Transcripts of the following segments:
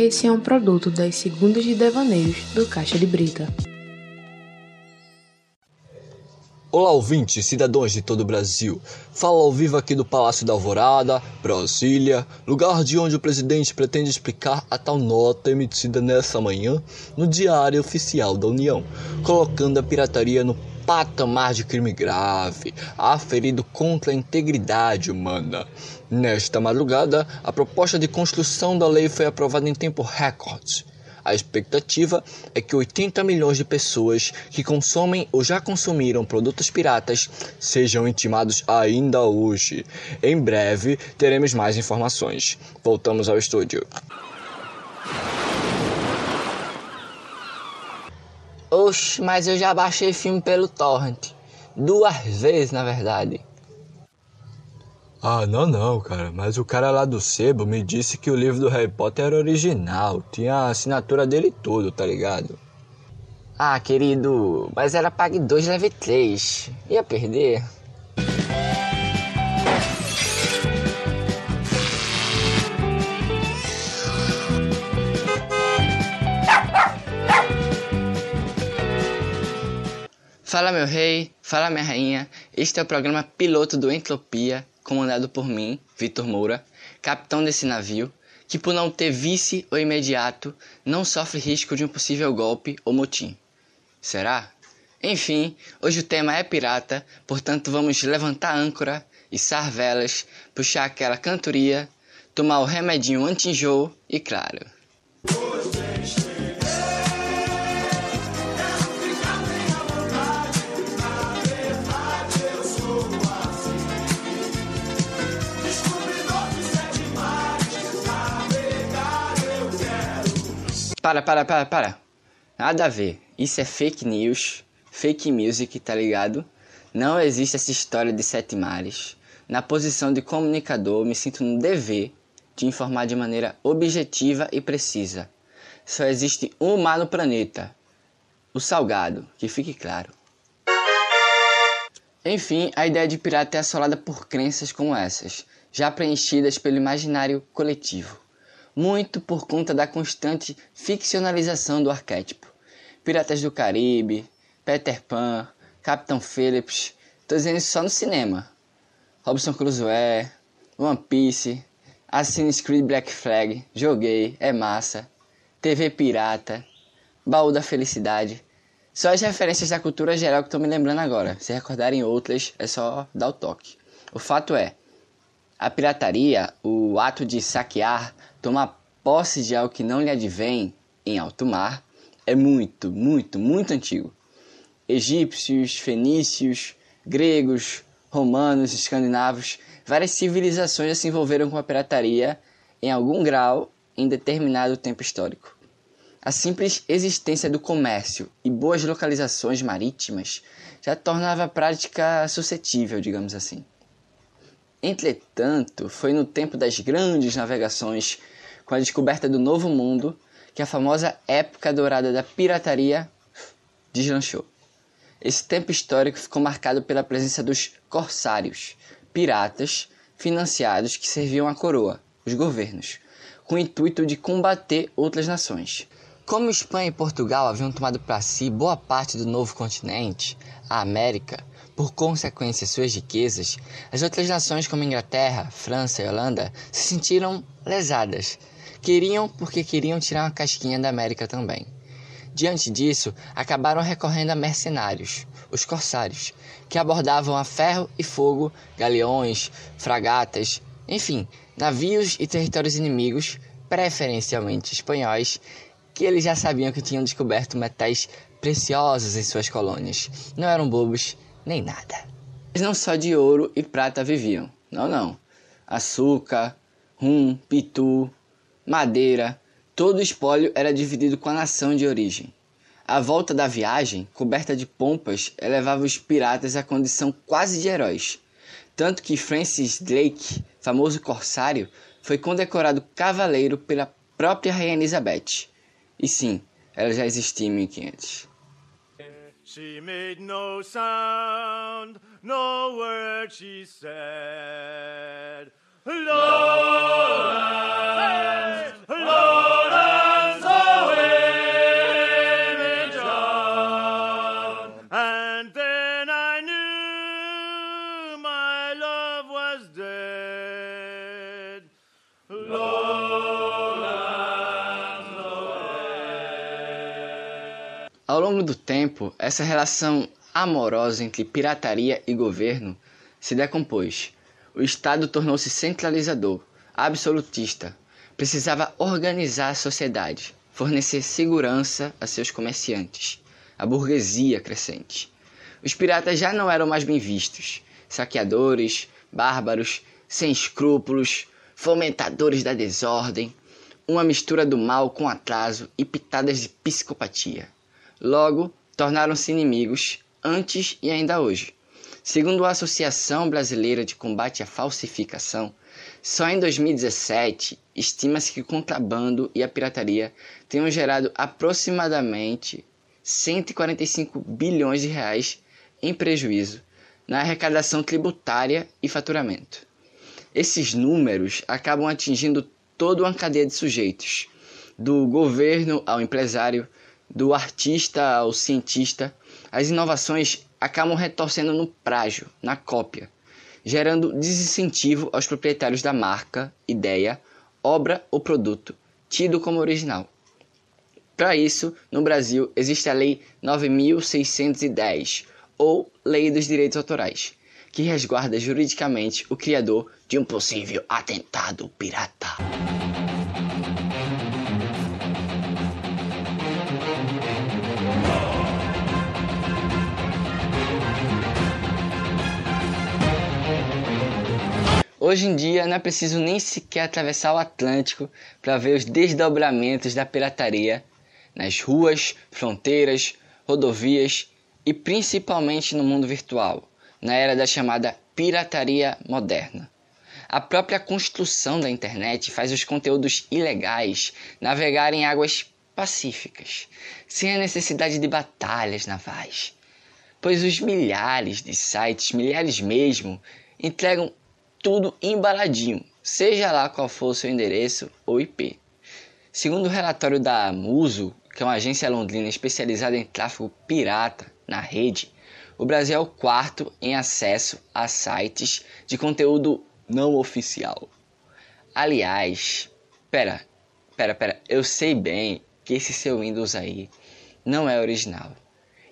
Esse é um produto das Segundas de Devaneios do Caixa de Brita. Olá, ouvintes, cidadãos de todo o Brasil. Fala ao vivo aqui do Palácio da Alvorada, Brasília, lugar de onde o presidente pretende explicar a tal nota emitida nessa manhã no Diário Oficial da União, colocando a pirataria no patamar de crime grave, aferido contra a integridade humana. Nesta madrugada, a proposta de construção da lei foi aprovada em tempo recorde a expectativa é que 80 milhões de pessoas que consomem ou já consumiram produtos piratas sejam intimados ainda hoje. Em breve teremos mais informações. Voltamos ao estúdio. Oxe, mas eu já baixei filme pelo torrent. Duas vezes, na verdade. Ah, não, não, cara. Mas o cara lá do sebo me disse que o livro do Harry Potter era original. Tinha a assinatura dele tudo, tá ligado? Ah, querido, mas era Pague 2, leve 3. Ia perder. Fala meu rei, fala minha rainha. Este é o programa piloto do Entropia comandado por mim, Vitor Moura, capitão desse navio, que por não ter vice ou imediato, não sofre risco de um possível golpe ou motim. Será? Enfim, hoje o tema é pirata, portanto vamos levantar âncora, içar velas, puxar aquela cantoria, tomar o remedinho anti-enjoo e claro... Para, para, para, para. Nada a ver. Isso é fake news, fake music, tá ligado? Não existe essa história de sete mares. Na posição de comunicador, me sinto no dever de informar de maneira objetiva e precisa. Só existe um mar no planeta: o salgado, que fique claro. Enfim, a ideia de pirata é assolada por crenças como essas, já preenchidas pelo imaginário coletivo muito por conta da constante ficcionalização do arquétipo. Piratas do Caribe, Peter Pan, Capitão Phillips, tô dizendo isso só no cinema. Robson Crusoe, One Piece, Assassin's Creed Black Flag, joguei, é massa, TV Pirata, Baú da Felicidade. Só as referências da cultura geral que estou me lembrando agora. Se recordarem outras, é só dar o toque. O fato é, a pirataria, o ato de saquear, tomar posse de algo que não lhe advém em alto mar, é muito, muito, muito antigo. Egípcios, fenícios, gregos, romanos, escandinavos, várias civilizações já se envolveram com a pirataria em algum grau em determinado tempo histórico. A simples existência do comércio e boas localizações marítimas já tornava a prática suscetível, digamos assim. Entretanto, foi no tempo das grandes navegações, com a descoberta do Novo Mundo, que a famosa época dourada da pirataria deslanchou. Esse tempo histórico ficou marcado pela presença dos corsários, piratas financiados que serviam à coroa, os governos, com o intuito de combater outras nações. Como Espanha e Portugal haviam tomado para si boa parte do novo continente, a América, por consequência suas riquezas, as outras nações como Inglaterra, França e Holanda se sentiram lesadas. Queriam porque queriam tirar uma casquinha da América também. Diante disso, acabaram recorrendo a mercenários, os corsários, que abordavam a ferro e fogo galeões, fragatas, enfim, navios e territórios inimigos, preferencialmente espanhóis, que eles já sabiam que tinham descoberto metais preciosos em suas colônias. Não eram bobos nem nada. Eles não só de ouro e prata viviam, não, não. Açúcar, rum, pitu, madeira, todo o espólio era dividido com a nação de origem. A volta da viagem, coberta de pompas, elevava os piratas à condição quase de heróis. Tanto que Francis Drake, famoso corsário, foi condecorado cavaleiro pela própria Rainha Elizabeth. E sim, ela já existia em 1500. She made no sound, no word she said. Lowlands, Lowlands. Longo do tempo, essa relação amorosa entre pirataria e governo se decompôs. O Estado tornou-se centralizador, absolutista, precisava organizar a sociedade, fornecer segurança a seus comerciantes, a burguesia crescente. Os piratas já não eram mais bem vistos, saqueadores, bárbaros, sem escrúpulos, fomentadores da desordem, uma mistura do mal com atraso e pitadas de psicopatia. Logo, tornaram-se inimigos antes e ainda hoje. Segundo a Associação Brasileira de Combate à Falsificação, só em 2017 estima-se que o contrabando e a pirataria tenham gerado aproximadamente 145 bilhões de reais em prejuízo na arrecadação tributária e faturamento. Esses números acabam atingindo toda uma cadeia de sujeitos, do governo ao empresário, do artista ao cientista. As inovações acabam retorcendo no prágio, na cópia, gerando desincentivo aos proprietários da marca, ideia, obra ou produto tido como original. Para isso, no Brasil existe a Lei 9610, ou Lei dos Direitos Autorais, que resguarda juridicamente o criador de um possível atentado pirata. Hoje em dia não é preciso nem sequer atravessar o Atlântico para ver os desdobramentos da pirataria nas ruas, fronteiras, rodovias e principalmente no mundo virtual, na era da chamada pirataria moderna. A própria construção da internet faz os conteúdos ilegais navegarem em águas pacíficas, sem a necessidade de batalhas navais, pois os milhares de sites, milhares mesmo, entregam tudo embaladinho, seja lá qual for o seu endereço ou IP. Segundo o relatório da Muso, que é uma agência londrina especializada em tráfego pirata na rede, o Brasil é o quarto em acesso a sites de conteúdo não oficial. Aliás, pera, pera, pera, eu sei bem que esse seu Windows aí não é original.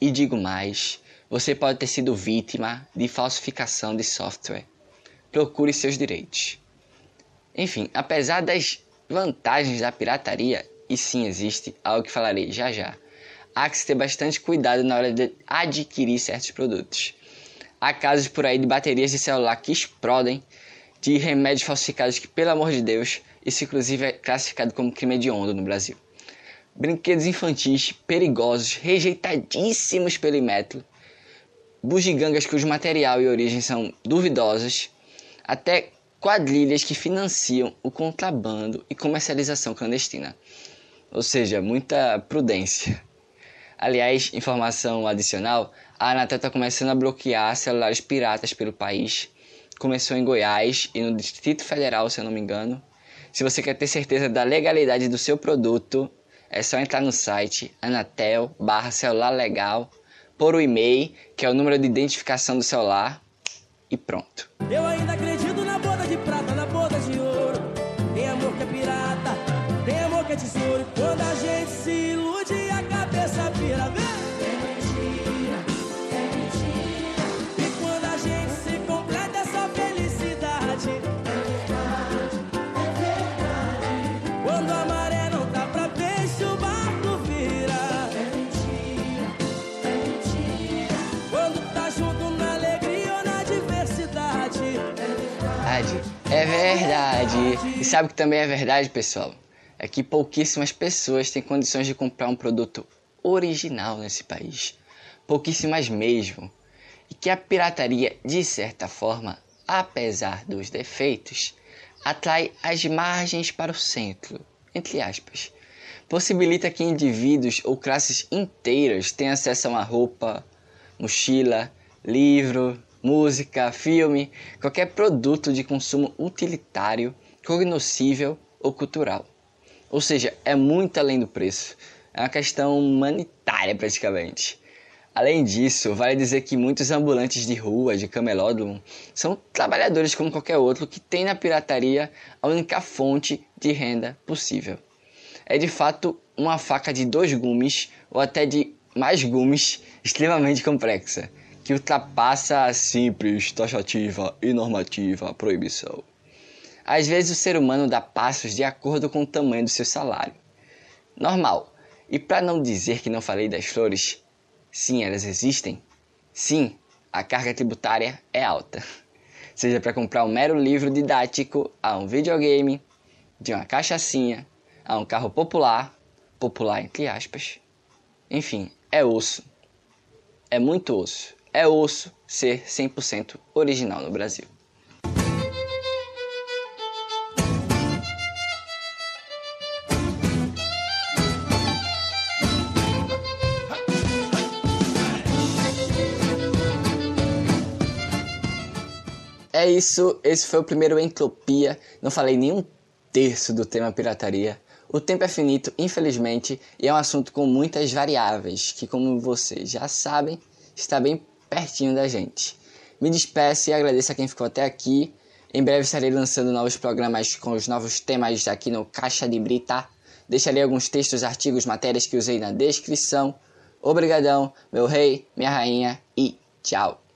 E digo mais, você pode ter sido vítima de falsificação de software. Procure seus direitos. Enfim, apesar das vantagens da pirataria, e sim existe, algo que falarei já já, há que se ter bastante cuidado na hora de adquirir certos produtos. Há casos por aí de baterias de celular que explodem, de remédios falsificados que, pelo amor de Deus, isso inclusive é classificado como crime hediondo no Brasil. Brinquedos infantis perigosos, rejeitadíssimos pelo método, bugigangas cujo material e origem são duvidosos, até quadrilhas que financiam o contrabando e comercialização clandestina. Ou seja, muita prudência. Aliás, informação adicional, a Anatel está começando a bloquear celulares piratas pelo país. Começou em Goiás e no Distrito Federal, se eu não me engano. Se você quer ter certeza da legalidade do seu produto, é só entrar no site anatel barra celular legal, por o e-mail, que é o número de identificação do celular, e pronto. Verdade. E sabe o que também é verdade, pessoal? É que pouquíssimas pessoas têm condições de comprar um produto original nesse país. Pouquíssimas mesmo. E que a pirataria, de certa forma, apesar dos defeitos, atrai as margens para o centro, entre aspas. Possibilita que indivíduos ou classes inteiras tenham acesso a uma roupa, mochila, livro, música, filme, qualquer produto de consumo utilitário, cognoscível ou cultural. Ou seja, é muito além do preço. É uma questão humanitária praticamente. Além disso, vale dizer que muitos ambulantes de rua, de camelódromo, são trabalhadores como qualquer outro que tem na pirataria a única fonte de renda possível. É de fato uma faca de dois gumes ou até de mais gumes, extremamente complexa, que ultrapassa a simples, taxativa e normativa proibição. Às vezes o ser humano dá passos de acordo com o tamanho do seu salário. Normal. E para não dizer que não falei das flores, sim, elas existem. Sim, a carga tributária é alta. Seja para comprar um mero livro didático, a um videogame, de uma cachaçinha, a um carro popular, popular entre aspas. Enfim, é osso. É muito osso. É osso ser 100% original no Brasil. É isso, esse foi o primeiro Entropia. Não falei nem um terço do tema pirataria. O tempo é finito, infelizmente, e é um assunto com muitas variáveis, que, como vocês já sabem, está bem pertinho da gente. Me despeço e agradeço a quem ficou até aqui. Em breve estarei lançando novos programas com os novos temas aqui no Caixa de Brita. Deixarei alguns textos, artigos, matérias que usei na descrição. Obrigadão, meu rei, minha rainha e tchau.